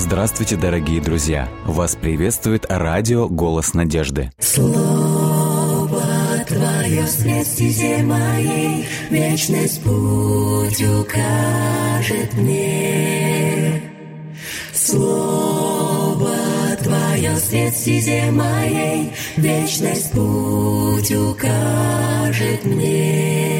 Здравствуйте, дорогие друзья! Вас приветствует радио «Голос надежды». Слово Твое свет стезе моей, Вечность путь укажет мне. Слово Твое свет стезе моей, Вечность путь укажет мне.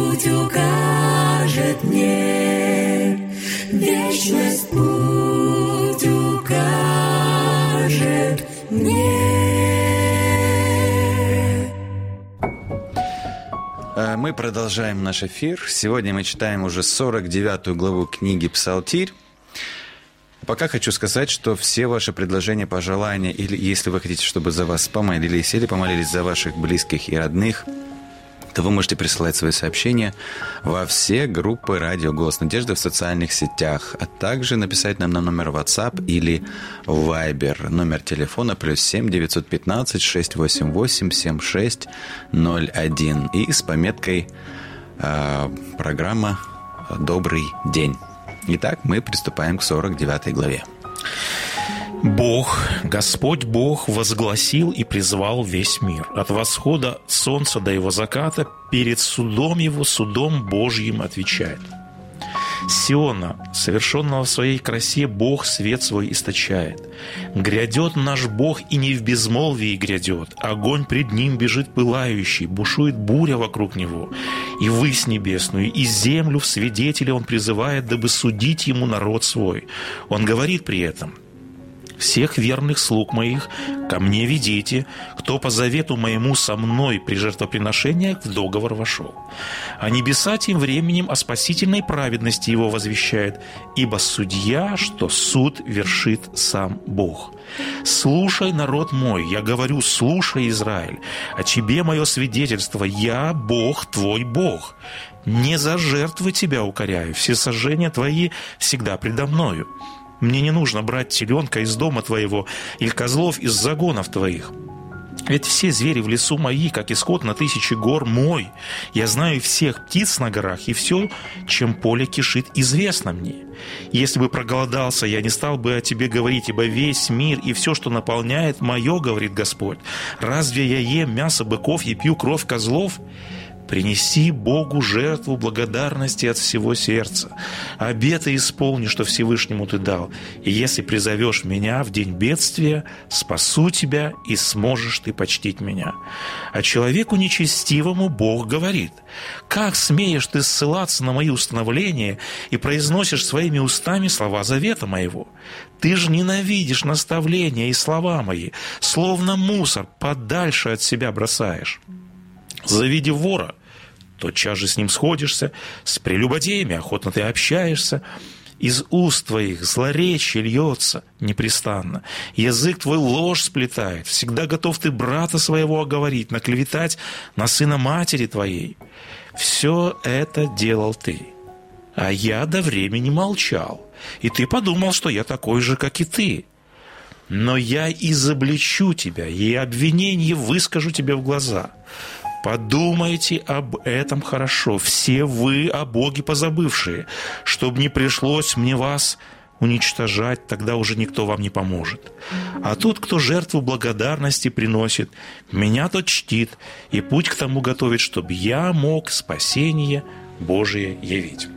Продолжаем наш эфир. Сегодня мы читаем уже 49 главу книги «Псалтирь». Пока хочу сказать, что все ваши предложения, пожелания, или если вы хотите, чтобы за вас помолились, или помолились за ваших близких и родных, то вы можете присылать свои сообщения во все группы «Радио Голос Надежды» в социальных сетях, а также написать нам на номер WhatsApp или Viber. Номер телефона плюс 7 915 688 7601 и с пометкой э, программа «Добрый день». Итак, мы приступаем к 49 главе. Бог, Господь Бог возгласил и призвал весь мир. От восхода солнца до его заката перед судом его, судом Божьим отвечает. Сиона, совершенного в своей красе, Бог свет свой источает. Грядет наш Бог, и не в безмолвии грядет. Огонь пред ним бежит пылающий, бушует буря вокруг него. И высь небесную, и землю в свидетели он призывает, дабы судить ему народ свой. Он говорит при этом – всех верных слуг моих ко мне ведите, кто по завету моему со мной при жертвоприношениях в договор вошел. А небеса тем временем о спасительной праведности его возвещает, ибо судья, что суд вершит сам Бог. Слушай, народ мой, я говорю, слушай, Израиль, о тебе мое свидетельство, я Бог твой Бог. Не за жертвы тебя укоряю, все сожжения твои всегда предо мною. Мне не нужно брать теленка из дома твоего или козлов из загонов твоих. Ведь все звери в лесу мои, как исход на тысячи гор, мой. Я знаю всех птиц на горах, и все, чем поле кишит, известно мне. Если бы проголодался, я не стал бы о тебе говорить, ибо весь мир и все, что наполняет, мое, говорит Господь. Разве я ем мясо быков и пью кровь козлов? Принеси Богу жертву благодарности от всего сердца. Обеты исполни, что Всевышнему ты дал. И если призовешь меня в день бедствия, спасу тебя, и сможешь ты почтить меня. А человеку нечестивому Бог говорит, как смеешь ты ссылаться на мои установления и произносишь своими устами слова завета моего? Ты же ненавидишь наставления и слова мои, словно мусор подальше от себя бросаешь. Завидев вора, тотчас же с ним сходишься, с прелюбодеями охотно ты общаешься, из уст твоих злоречие льется непрестанно. Язык твой ложь сплетает. Всегда готов ты брата своего оговорить, наклеветать на сына матери твоей. Все это делал ты. А я до времени молчал. И ты подумал, что я такой же, как и ты. но я изобличу тебя, и обвинение выскажу тебе в глаза. Подумайте об этом хорошо, все вы о Боге позабывшие, чтобы не пришлось мне вас уничтожать, тогда уже никто вам не поможет. А тут, кто жертву благодарности приносит, меня тот чтит, и путь к тому готовит, чтобы я мог спасение Божие явить.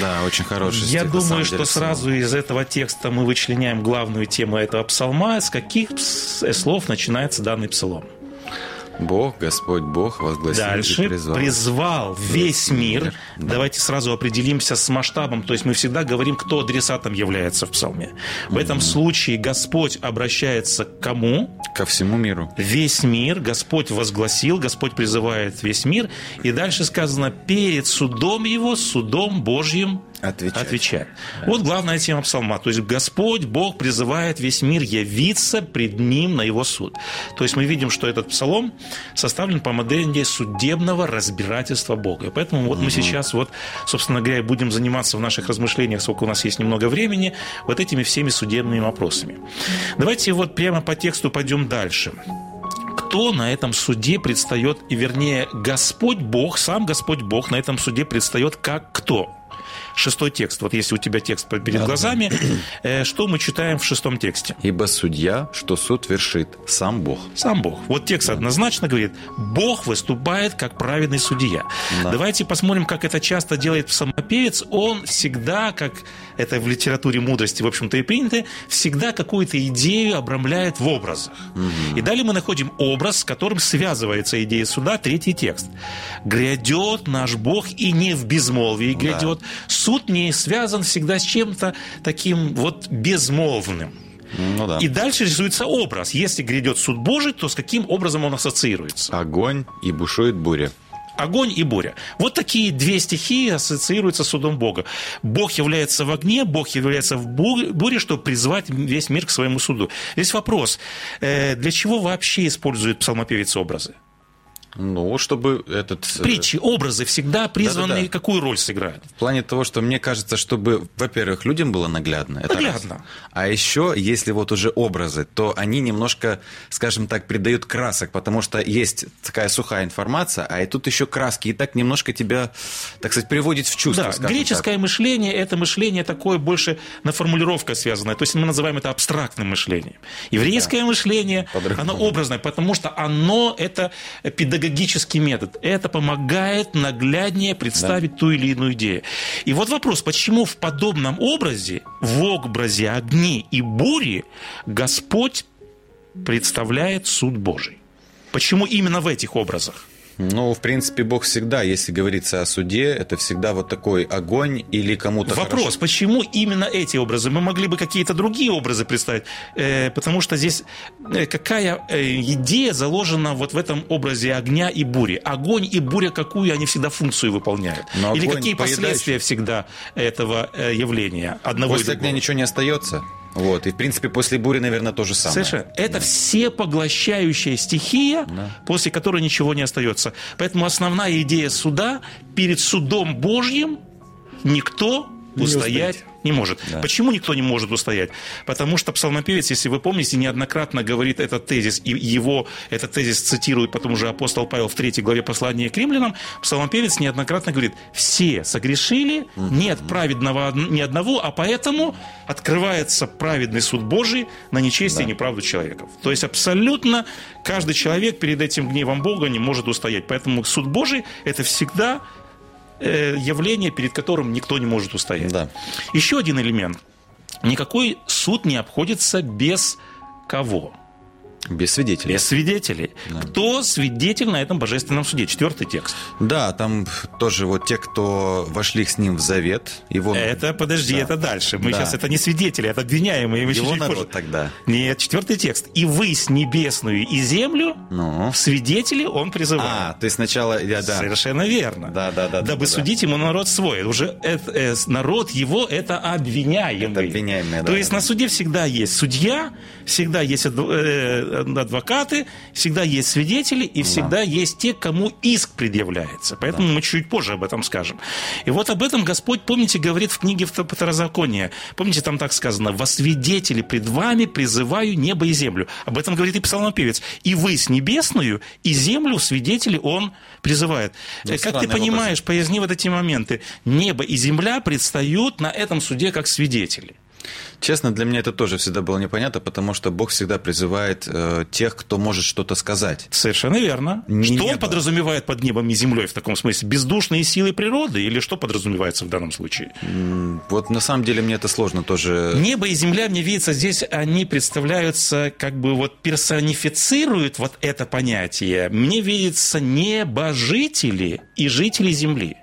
Да, очень хороший Я стих, на думаю, самом что деле, сразу из этого текста мы вычленяем главную тему этого псалма, с каких слов начинается данный псалом. Бог, Господь Бог возгласил и Дальше призвал. призвал весь мир. Да. Давайте сразу определимся с масштабом. То есть мы всегда говорим, кто адресатом является в псалме. В этом случае Господь обращается к кому? Ко всему миру. Весь мир Господь возгласил, Господь призывает весь мир. И дальше сказано, перед судом его, судом Божьим Отвечать. отвечай. Вот главная тема псалма. То есть Господь, Бог призывает весь мир явиться пред Ним на Его суд. То есть мы видим, что этот псалом составлен по модели судебного разбирательства Бога. И поэтому вот мы сейчас вот, собственно говоря, будем заниматься в наших размышлениях, сколько у нас есть немного времени, вот этими всеми судебными вопросами. Давайте вот прямо по тексту пойдем дальше кто на этом суде предстает, и вернее, Господь Бог, сам Господь Бог на этом суде предстает как кто? Шестой текст. Вот если у тебя текст перед глазами, э, что мы читаем в шестом тексте? Ибо судья, что суд вершит, сам Бог. Сам Бог. Вот текст однозначно говорит, Бог выступает как праведный судья. Да. Давайте посмотрим, как это часто делает псалмопевец. Он всегда, как это в литературе мудрости, в общем-то, и принято, всегда какую-то идею обрамляет в образах. И далее мы находим образ, с которым связывается идея суда, третий текст. «Грядет наш Бог, и не в безмолвии грядет». Суд не связан всегда с чем-то таким вот безмолвным. Ну да. И дальше рисуется образ. Если грядет суд Божий, то с каким образом он ассоциируется? Огонь и бушует буря. Огонь и буря. Вот такие две стихии ассоциируются с судом Бога. Бог является в огне, Бог является в бу- буре, чтобы призвать весь мир к своему суду. Здесь вопрос, э, для чего вообще использует псалмопевец образы? Ну, чтобы этот... э, Притчи, образы всегда призваны Да-да-да. какую роль сыграть? В плане того, что мне кажется, чтобы, во-первых, людям было наглядно. Это Наглядно. раз. А еще, если вот уже образы, то они немножко, скажем так, придают красок, потому что есть такая сухая информация, а и тут еще краски, и так немножко тебя, так сказать, приводит в чувство. Да, греческое так. мышление – это мышление такое больше на формулировка связанное. То есть мы называем это абстрактным мышлением. Еврейское мышление, По-другому. оно образное, потому что оно – это педагогический метод. Это помогает нагляднее представить ту или иную идею. И вот вопрос, почему в подобном образе, в образе огни и бури, Господь представляет суд Божий? Почему именно в этих образах? Ну, в принципе, Бог всегда, если говорится о суде, это всегда вот такой огонь или кому-то Вопрос, хорошо- почему именно эти образы? Мы могли бы какие-то другие образы представить, э, потому что здесь э, какая э, идея заложена вот в этом образе огня и бури? Огонь и буря какую они всегда функцию выполняют? Но Или какие поедающий. последствия всегда этого э, явления одного После огня ничего не остается. Вот. И, в принципе, после бури, наверное, то же самое. Совершенно. Это всепоглощающая стихия, после которой ничего не остается. Поэтому основная идея суда перед судом Божьим никто Не устоять устоит. не может. Да. Почему никто не может устоять? Потому что псалмопевец, если вы помните, неоднократно говорит этот тезис, и его этот тезис цитирует потом уже апостол Павел в третьей главе послания к римлянам, псалмопевец неоднократно говорит, все согрешили, нет праведного ни одного, а поэтому открывается праведный суд Божий на нечестие и неправду человеков. То есть абсолютно каждый человек перед этим гневом Бога не может устоять. Поэтому суд Божий – это всегда явление, перед которым никто не может устоять. Да. Еще один элемент. Никакой суд не обходится без кого? Без свидетелей. Без свидетелей. Кто свидетель на этом божественном суде? Четвертый текст. Да, там тоже вот те, кто вошли с ним в завет, его, Это, подожди, Да. это дальше. Мы Да. сейчас, это не свидетели, это обвиняемые. Мы его народ позже. тогда. Нет, четвертый текст. «И вы с небесную и землю Ну. в свидетели он призывает». А, то есть сначала, я, да. Совершенно верно. Да, да, да, Дабы да, да. судить ему народ свой. Уже это, э, народ его это обвиняемый. Это обвиняемый, да, То да, есть да. на суде всегда есть судья, всегда есть э, адвокаты, всегда есть свидетели, и всегда да. есть те, кому иск предъявляется. Поэтому да. мы чуть позже об этом скажем. И вот об этом Господь, помните, говорит в книге Второзакония. Помните, там так сказано, «Во свидетели пред вами призываю небо и землю». Об этом говорит и псалмопевец. «И вы с небесную, и землю свидетели он призывает». Ну, как ты понимаешь, образ. поясни вот эти моменты. Небо и земля предстают на этом суде как свидетели. Честно, для меня это тоже всегда было непонятно, потому что Бог всегда призывает э, тех, кто может что-то сказать. Совершенно верно. Не что небо. он подразумевает под небом и землей в таком смысле? Бездушные силы природы или что подразумевается в данном случае? Вот на самом деле мне это сложно тоже. Небо и земля, мне видится, здесь они представляются, как бы вот персонифицируют вот это понятие. Мне видится небожители и жители земли.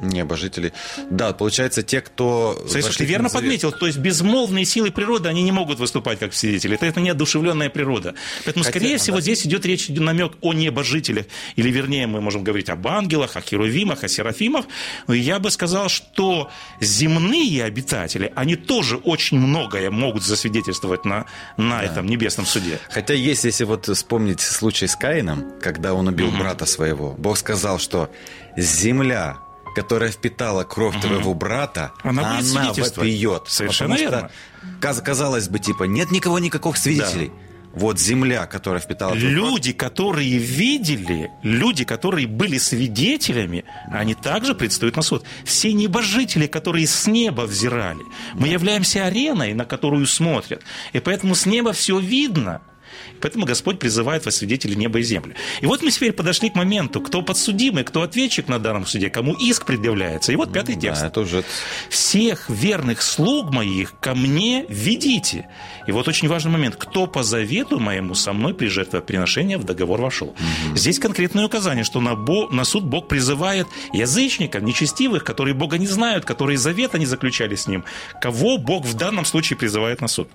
Небожители. Да, получается, те, кто... Совершенно ты верно подметил. То есть безмолвные силы природы, они не могут выступать как свидетели. Это, это неодушевленная природа. Поэтому, Хотя, скорее всего, да. здесь идет речь, намек о небожителях. Или, вернее, мы можем говорить об ангелах, о херувимах, о серафимах. Я бы сказал, что земные обитатели, они тоже очень многое могут засвидетельствовать на, на да. этом небесном суде. Хотя есть, если вот вспомнить случай с Каином, когда он убил угу. брата своего, Бог сказал, что земля которая впитала кровь угу. твоего брата, она, она вопиет. Совершенно верно. Что, казалось бы, типа, нет никого, никаких свидетелей. Да. Вот земля, которая впитала... Люди, которые видели, люди, которые были свидетелями, они также предстают на суд. Все небожители, которые с неба взирали. Мы являемся ареной, на которую смотрят. И поэтому с неба все видно. Поэтому Господь призывает во свидетели неба и земли. И вот мы теперь подошли к моменту, кто подсудимый, кто ответчик на данном суде, кому иск предъявляется. И вот пятый текст. Да, это уже... «Всех верных слуг моих ко мне ведите». И вот очень важный момент. «Кто по завету моему со мной при жертвоприношении в договор вошел». Угу. Здесь конкретное указание, что на, Бо... на суд Бог призывает язычников, нечестивых, которые Бога не знают, которые завета не заключали с Ним. Кого Бог в данном случае призывает на суд?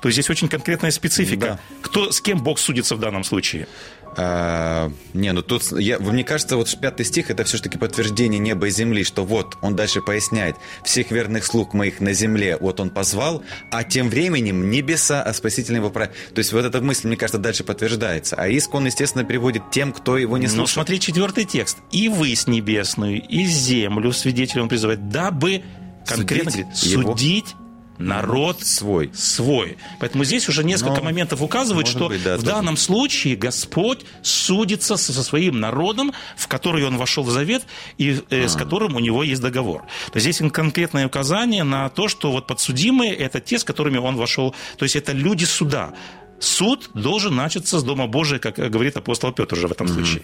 То есть здесь очень конкретная специфика. Да. Кто, с кем Бог судится в данном случае? А, не, ну тут, я, мне кажется, вот пятый стих это все-таки подтверждение неба и земли, что вот он дальше поясняет, всех верных слуг моих на земле, вот он позвал, а тем временем небеса, а спасительный его То есть вот эта мысль, мне кажется, дальше подтверждается. А иск он, естественно, приводит тем, кто его не слушает. Ну, смотри, четвертый текст. «И вы с небесную, и землю свидетелем призывает, дабы конкретно судить, говорит, судить народ свой. свой. Поэтому здесь уже несколько Но, моментов указывают, что быть, да, в тоже. данном случае Господь судится со своим народом, в который он вошел в завет и э, с а. которым у него есть договор. То есть здесь конкретное указание на то, что вот подсудимые это те, с которыми он вошел, то есть это люди суда. Суд должен начаться с Дома Божия, как говорит апостол Петр уже в этом mm-hmm. случае.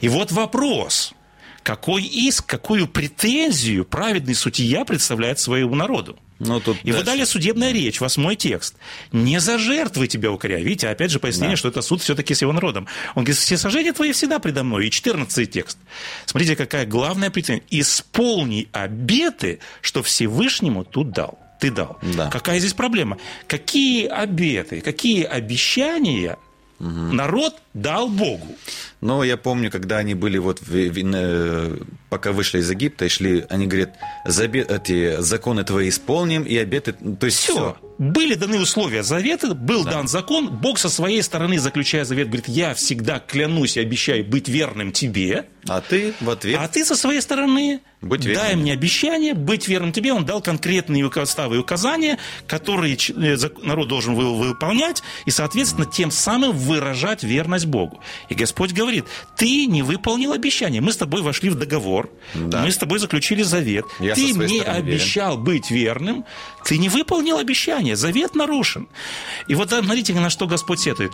И вот вопрос, какой иск, какую претензию праведный судья представляет своему народу? Ну, тут и дальше. вот далее судебная речь, восьмой текст. Не за жертвы тебя укоряю. Видите, опять же пояснение, да. что это суд все-таки с его народом. Он говорит, все сожжения твои всегда предо мной. И 14 текст. Смотрите, какая главная претензия. Исполни обеты, что Всевышнему тут дал. Ты дал. Да. Какая здесь проблема? Какие обеты, какие обещания угу. народ дал Богу? Но я помню, когда они были вот, в, в, пока вышли из Египта и шли, они говорят, эти законы твои исполним и обеты, то есть все. все. Были даны условия завета, был да. дан закон, Бог со своей стороны, заключая завет, говорит, я всегда клянусь и обещаю быть верным тебе. А ты в ответ? А ты со своей стороны быть верным. дай мне обещание быть верным тебе. Он дал конкретные уставы и указания, которые э, народ должен выполнять, и, соответственно, тем самым выражать верность Богу. И Господь говорит, ты не выполнил обещание. Мы с тобой вошли в договор, да. мы с тобой заключили завет. Я ты мне обещал верен. быть верным, ты не выполнил обещание, завет нарушен. И вот смотрите, на что Господь сетует.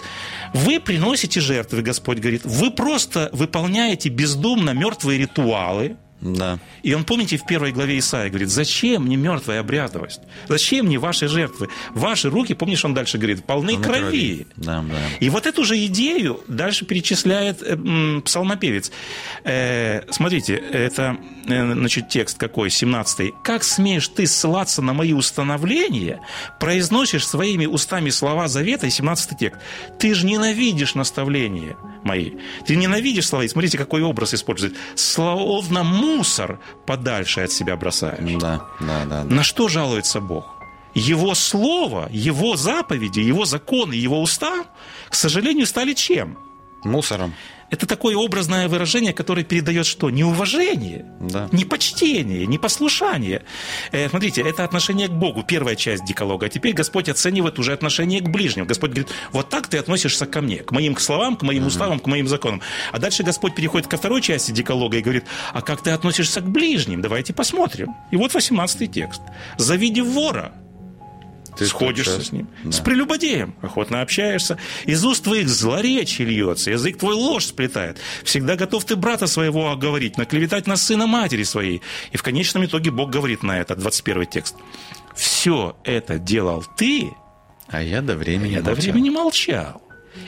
Вы приносите жертвы, Господь говорит, вы просто выполняете бездумно мертвые ритуалы, да. И он, помните, в первой главе Исаия говорит, зачем мне мертвая обрядовость? Зачем мне ваши жертвы? Ваши руки, помнишь, он дальше говорит, полны крови. крови. Да, да. И вот эту же идею дальше перечисляет э, псалмопевец. Э, смотрите, это, э, значит, текст какой, 17 «Как смеешь ты ссылаться на мои установления, произносишь своими устами слова завета?» И 17 текст. «Ты же ненавидишь наставления мои. Ты ненавидишь слова». И смотрите, какой образ использует. «Словно мусор подальше от себя бросаешь. Да, да, да. На что жалуется Бог? его слово, его заповеди, его законы, его уста, к сожалению, стали чем? Мусором. Это такое образное выражение, которое передает что? Неуважение, Да. непочтение, непослушание. Э, смотрите, это отношение к Богу, первая часть диколога. А теперь Господь оценивает уже отношение к ближнему. Господь говорит, вот так ты относишься ко мне, к моим словам, к моим уставам, к моим законам. А дальше Господь переходит ко второй части диколога и говорит, а как ты относишься к ближним? Давайте посмотрим. И вот 18 текст. «Завидев вора, Ты сходишься с ним. Да. С прелюбодеем охотно общаешься. Из уст твоих злоречие льется, язык твой ложь сплетает. Всегда готов ты брата своего оговорить, наклеветать на сына матери своей. И в конечном итоге Бог говорит на это, 21 текст. Все это делал ты, А я до времени я до молчал. времени молчал.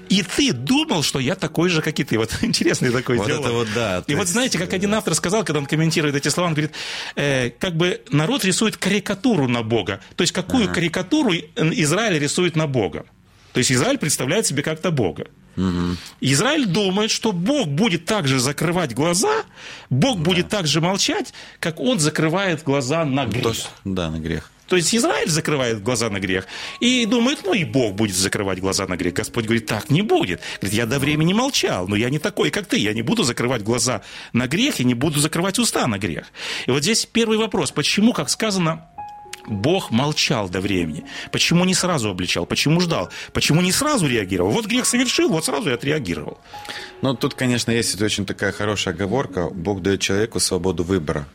И ты думал, что я такой же, как и ты. Вот интересный такой Вот это вот да, И вот есть, знаете, как один автор сказал, когда он комментирует эти слова, он говорит, э, как бы народ рисует карикатуру на Бога. То есть какую карикатуру Израиль рисует на Бога. То есть Израиль представляет себе как-то Бога. Израиль думает, что Бог будет также закрывать глаза, Бог будет так же молчать, как он закрывает глаза на грех. То есть, да, на грех. То есть Израиль закрывает глаза на грех и думает, ну и Бог будет закрывать глаза на грех. Господь говорит, так не будет. Говорит, я до времени молчал, но я не такой, как ты. Я не буду закрывать глаза на грех и не буду закрывать уста на грех. И вот здесь первый вопрос. Почему, как сказано, Бог молчал до времени. Почему не сразу обличал? Почему ждал? Почему не сразу реагировал? Вот грех совершил, вот сразу и отреагировал. Ну, тут, конечно, есть очень такая хорошая оговорка. Бог дает человеку свободу выбора.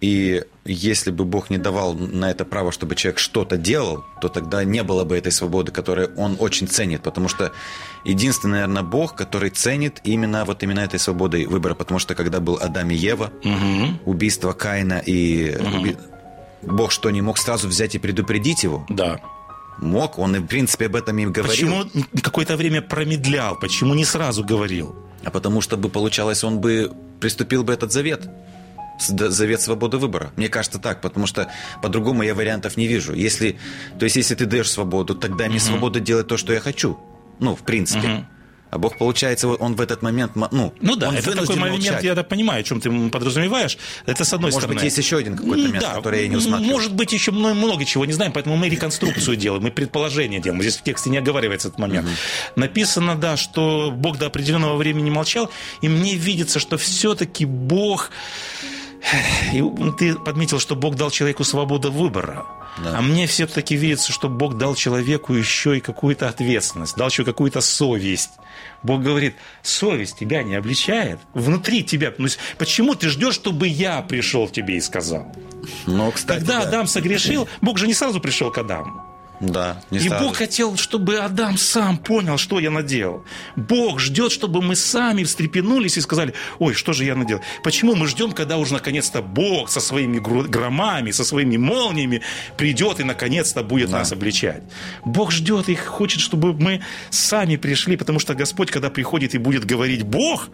И если бы Бог не давал на это право, чтобы человек что-то делал, то тогда не было бы этой свободы, которую он очень ценит. Потому что единственный, наверное, Бог, который ценит именно вот именно этой свободой выбора. Потому что когда был Адам и Ева, убийство Каина и уби- Бог что, не мог сразу взять и предупредить его? Да. Мог, он, и, в принципе, об этом и говорил. Почему какое-то время промедлял? Почему не сразу говорил? А потому что бы получалось, он бы приступил бы этот завет. Завет свободы выбора. Мне кажется так, потому что по-другому я вариантов не вижу. Если, то есть, если ты даешь свободу, тогда мне свобода делать то, что я хочу. Ну, в принципе. А Бог, получается, он в этот момент, ну, Ну да, он это такой момент, молчать. я так понимаю, о чем ты подразумеваешь. Это с одной Может стороны. быть, есть еще один какой-то момент, да, который я не усматриваю. Может быть, еще много, много чего не знаем, поэтому мы реконструкцию делаем, мы предположение делаем. Здесь в тексте не оговаривается этот момент. Написано, да, что Бог до определенного времени молчал, и мне видится, что все-таки Бог... И ты подметил, что Бог дал человеку свободу выбора. Да. А мне все-таки видится, что Бог дал человеку еще и какую-то ответственность, дал еще какую-то совесть. Бог говорит, совесть тебя не обличает, внутри тебя. Ну, почему ты ждешь, чтобы я пришел к тебе и сказал? Ну, кстати, Когда да. Адам согрешил, Бог же не сразу пришел к Адаму. Да, не И. Бог хотел, чтобы Адам сам понял, что я наделал. Бог ждет, чтобы мы сами встрепенулись и сказали, ой, что же я наделал. Почему мы ждем, когда уже наконец-то Бог со своими громами, со своими молниями придет и наконец-то будет нас обличать. Бог ждет и хочет, чтобы мы сами пришли, потому что Господь, когда приходит и будет говорить Бог,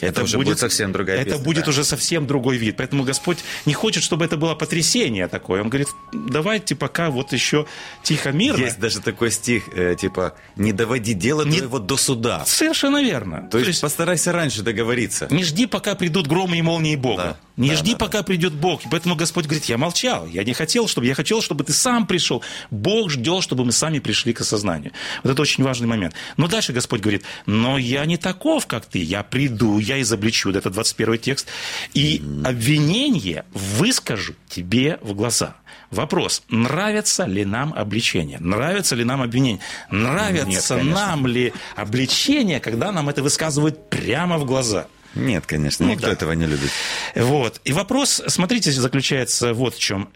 Это уже будет совсем другая Это песня, будет да. уже совсем другой вид. Поэтому Господь не хочет, чтобы это было потрясение такое. Он говорит, давайте пока вот еще тихо, мирно. Есть даже такой стих, э, типа, не доводи дело Не- твоего до суда. Совершенно верно. То есть, постарайся раньше договориться. не жди, пока придут громы и молнии Бога. Да. Не Да, жди, да, пока придет Бог. Поэтому Господь говорит, я молчал. Я не хотел, чтобы... Я хотел, чтобы ты сам пришел. Бог ждет, чтобы мы сами пришли к осознанию. Вот это очень важный момент. Но дальше Господь говорит, но я не таков, как ты. Я приду, я изобличу. Это 21 текст. И обвинение выскажу тебе в глаза. Вопрос, нравится ли нам обличение? Нравится ли нам обвинение? Нравится Нет, конечно. нам ли обличение, когда нам это высказывают прямо в глаза? Нет, конечно, Ну никто да. этого не любит. Вот. И вопрос, смотрите, заключается вот в чем.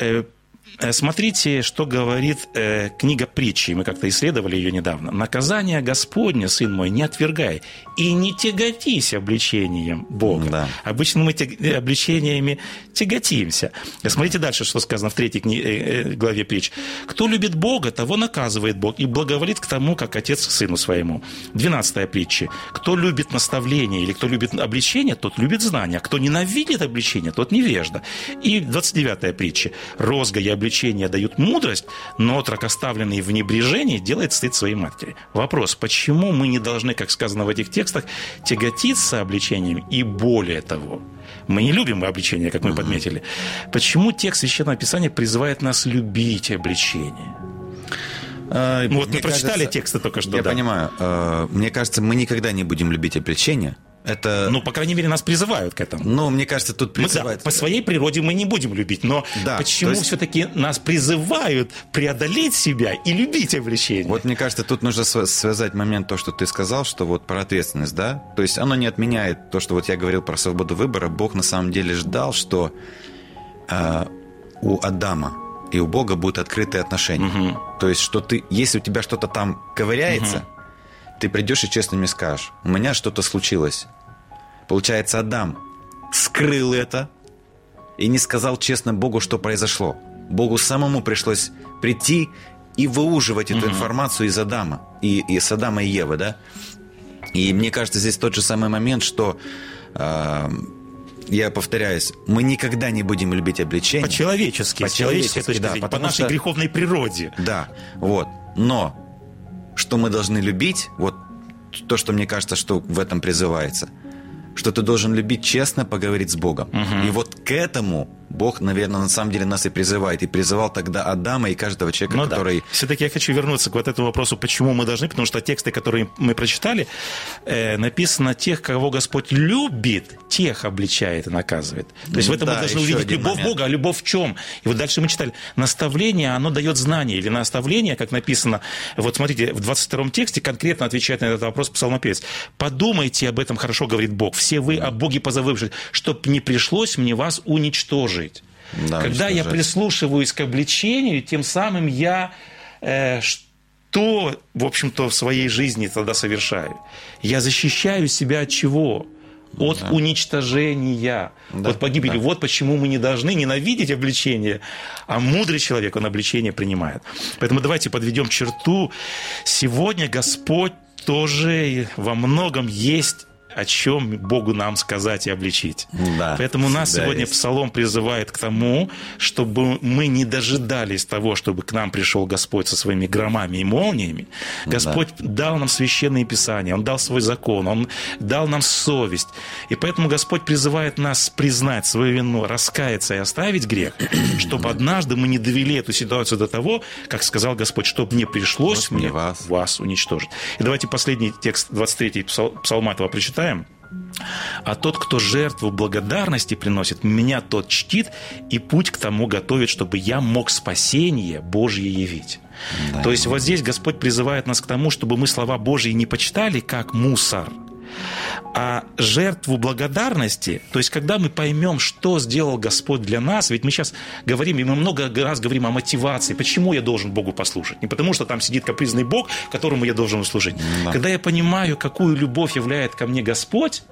Э, Смотрите, что говорит э, книга притчи. Мы как-то исследовали ее недавно. «Наказание Господне, сын мой, не отвергай, и не тяготись обличением Бога». Да. Обычно мы тег- э, обличениями тяготимся. Смотрите дальше, что сказано в третьей кни- э, э, главе притч. «Кто любит Бога, того наказывает Бог, и благоволит к тому, как отец к сыну своему». Двенадцатая притча. «Кто любит наставление или кто любит обличение, тот любит знание, а кто ненавидит обличение, тот невежда». И 29-я притча. «Розга и обличение дают мудрость, но отрок, оставленный в небрежении, делает стыд своей матери». Вопрос, почему мы не должны, как сказано в этих текстах, тяготиться обличением и более того, Мы не любим обличение, как мы подметили. Почему текст Священного Писания призывает нас любить обличение? А, вот мы прочитали кажется- тексты только что, Я да. понимаю. Э, Мне кажется, мы никогда не будем любить обличение. Это, Ну, по крайней мере, нас призывают к этому. ну, мне кажется, тут Мы, да, по своей природе мы не будем любить, но Да, почему есть- все-таки нас призывают преодолеть себя и любить обличение? Вот мне кажется, тут нужно связать момент, то, что ты сказал, что вот про ответственность, да? То есть оно не отменяет то, что вот я говорил про свободу выбора. Бог на самом деле ждал, что э, у Адама и у Бога будут открытые отношения. То есть, что ты, если у тебя что-то там ковыряется, ты придешь и честно мне скажешь, у меня что-то случилось. Получается, Адам скрыл это и не сказал честно Богу, что произошло. Богу самому пришлось прийти и выуживать эту информацию из Адама, и, и с Адама и Евы, да? И мне кажется, здесь тот же самый момент, что, э, я повторяюсь, мы никогда не будем любить обличение. По-человечески, По-человечески, да, зрения, по нашей что- греховной природе. Да, вот. Но что мы должны любить, вот то, что мне кажется, что в этом призывается, что ты должен любить честно поговорить с Богом. И вот к этому Бог, наверное, на самом деле нас и призывает. И призывал тогда Адама и каждого человека, Ну да. который... Все-таки я хочу вернуться к вот этому вопросу, почему мы должны, потому что тексты, которые мы прочитали, э, написано тех, кого Господь любит, тех обличает и наказывает. То есть в этом Да, мы должны увидеть любовь момент. Бога, а любовь в чем? И вот дальше мы читали, наставление, оно дает знание, или наставление, как написано, вот смотрите, в 22 тексте конкретно отвечает на этот вопрос псалмопевец. Подумайте об этом, хорошо говорит Бог, все вы о Боге позабывшись, чтоб не пришлось мне вас уничтожить. Да, Когда я прислушиваюсь к обличению, тем самым я э, что, в общем-то, в своей жизни тогда совершаю? Я защищаю себя от чего? От уничтожения, Да, от погибели. да. Вот почему мы не должны ненавидеть обличение, а мудрый человек, он обличение принимает. Поэтому давайте подведем черту. Сегодня Господь тоже во многом есть о чем Богу нам сказать и обличить. Да, Поэтому нас сегодня есть. Псалом призывает к тому, чтобы мы не дожидались того, чтобы к нам пришел Господь со своими громами и молниями. Господь дал нам священные писания, Он дал свой закон, Он дал нам совесть. И поэтому Господь призывает нас признать свою вину, раскаяться и оставить грех, чтобы однажды мы не довели эту ситуацию до того, как сказал Господь, чтобы не пришлось Вот мне вас. вас уничтожить. И давайте последний текст 23 псал- псалма этого прочитаем. А тот, кто жертву благодарности приносит, меня тот чтит и путь к тому готовит, чтобы я мог спасение Божье явить. То есть вот здесь Господь призывает нас к тому, чтобы мы слова Божьи не почитали как мусор, а жертву благодарности, то есть когда мы поймем, что сделал Господь для нас, ведь мы сейчас говорим, и мы много раз говорим о мотивации, почему я должен Богу послушать. Не потому, что там сидит капризный Бог, которому я должен услужить. Когда я понимаю, какую любовь являет ко мне Господь,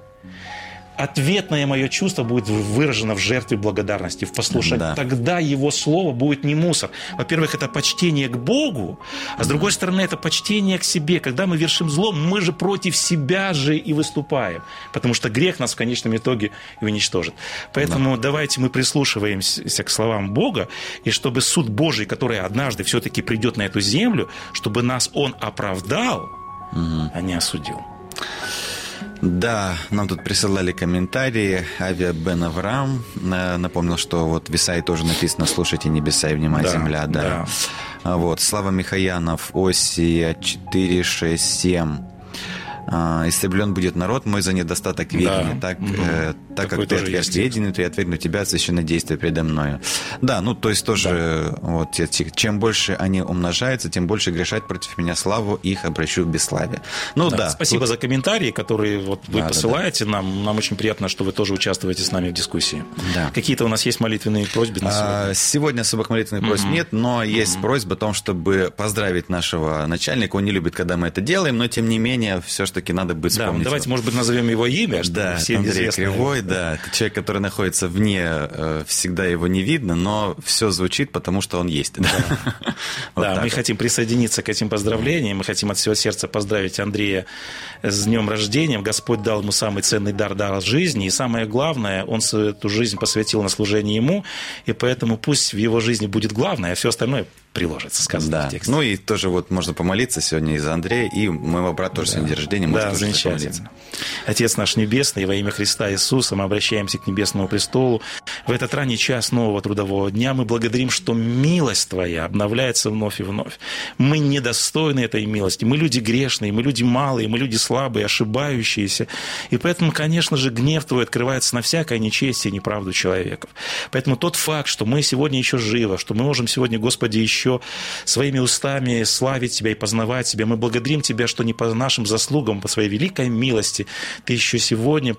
ответное мое чувство будет выражено в жертве благодарности, в послушании. Да. Тогда его слово будет не мусор. Во-первых, это почтение к Богу, а с другой стороны, это почтение к себе. Когда мы вершим зло, мы же против себя же и выступаем, потому что грех нас в конечном итоге и уничтожит. Поэтому давайте мы прислушиваемся к словам Бога, и чтобы суд Божий, который однажды все-таки придет на эту землю, чтобы нас Он оправдал, а не осудил. Да, нам тут присылали комментарии. Авиа Бен Авраам э, напомнил, что вот в Исаии тоже написано «Слушайте небеса и внимай Да, земля». Да. да. А Вот, Слава Михаянов, Осия 4, 6, 7. А, Истреблен будет народ мой за недостаток ведения, Да. так, э, так как ты отверг ведение, то я отвергну тебя от священнодействия предо мною. Да, ну то есть тоже, э, вот, чем больше они умножаются, тем больше грешать против меня славу их обращу в бесславие. Ну да. Спасибо тут- за комментарии, которые вот вы Да, да, посылаете нам. Нам очень приятно, что вы тоже участвуете с нами в дискуссии. Да. Какие-то у нас есть молитвенные просьбы на сегодня? А, Сегодня особых молитвенных просьб нет, но есть просьба о том, чтобы поздравить нашего начальника. Он не любит, когда мы это делаем, но тем не менее, все-таки надо Да, вспомнить. давайте, его. может быть, назовем его имя, чтобы Да, всем Андрей известно. Кривой, да. Человек, который находится вне, э, всегда его не видно, но все звучит, потому что он есть. Да, Вот Да, мы вот. хотим присоединиться к этим поздравлениям. Мы хотим от всего сердца поздравить Андрея с днем рождения. Господь дал ему самый ценный дар, дар жизни. И самое главное, он эту жизнь посвятил на служение ему. И поэтому пусть в его жизни будет главное, а все остальное приложится, сказано Да. в тексте. Ну и тоже вот можно помолиться сегодня и за Андрея, и моего брата тоже сегодня день рождения. можете Да, тоже замечательно. Отец наш Небесный, во имя Христа Иисуса мы обращаемся к Небесному престолу. В этот ранний час нового трудового дня мы благодарим, что милость Твоя обновляется вновь и вновь. Мы недостойны этой милости. Мы люди грешные, мы люди малые, мы люди слабые, ошибающиеся. И поэтому, конечно же, гнев Твой открывается на всякое нечестие и неправду человеков. Поэтому тот факт, что мы сегодня еще живы, что мы можем сегодня, Господи, еще своими устами славить Тебя и познавать Тебя, мы благодарим Тебя, что не по нашим заслугам, по Своей великой милости. Ты еще сегодня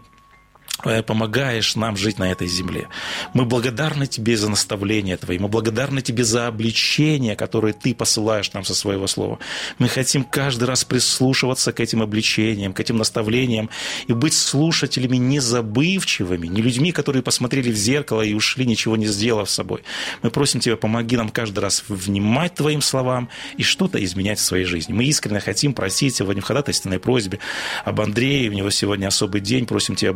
помогаешь нам жить на этой земле. Мы благодарны Тебе за наставления Твои, мы благодарны Тебе за обличения, которые Ты посылаешь нам со Своего Слова. Мы хотим каждый раз прислушиваться к этим обличениям, к этим наставлениям и быть слушателями незабывчивыми, не людьми, которые посмотрели в зеркало и ушли, ничего не сделав с собой. Мы просим Тебя, помоги нам каждый раз внимать Твоим словам и что-то изменять в своей жизни. Мы искренне хотим просить сегодня в ходатайственной просьбе об Андрее, у него сегодня особый день, просим Тебя,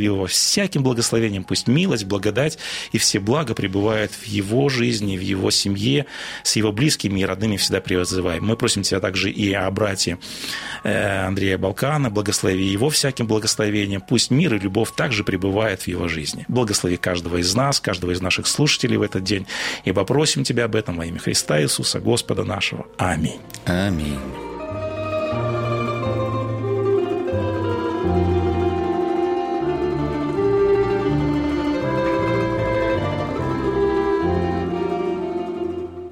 благослови его всяким благословением, пусть милость, благодать и все блага пребывают в его жизни, в его семье, с его близкими и родными всегда призываем. Мы просим Тебя также и о брате э, Андрея Балкана, благослови его всяким благословением, пусть мир и любовь также пребывает в его жизни. Благослови каждого из нас, каждого из наших слушателей в этот день, и попросим Тебя об этом во имя Христа Иисуса, Господа нашего. Аминь. Аминь.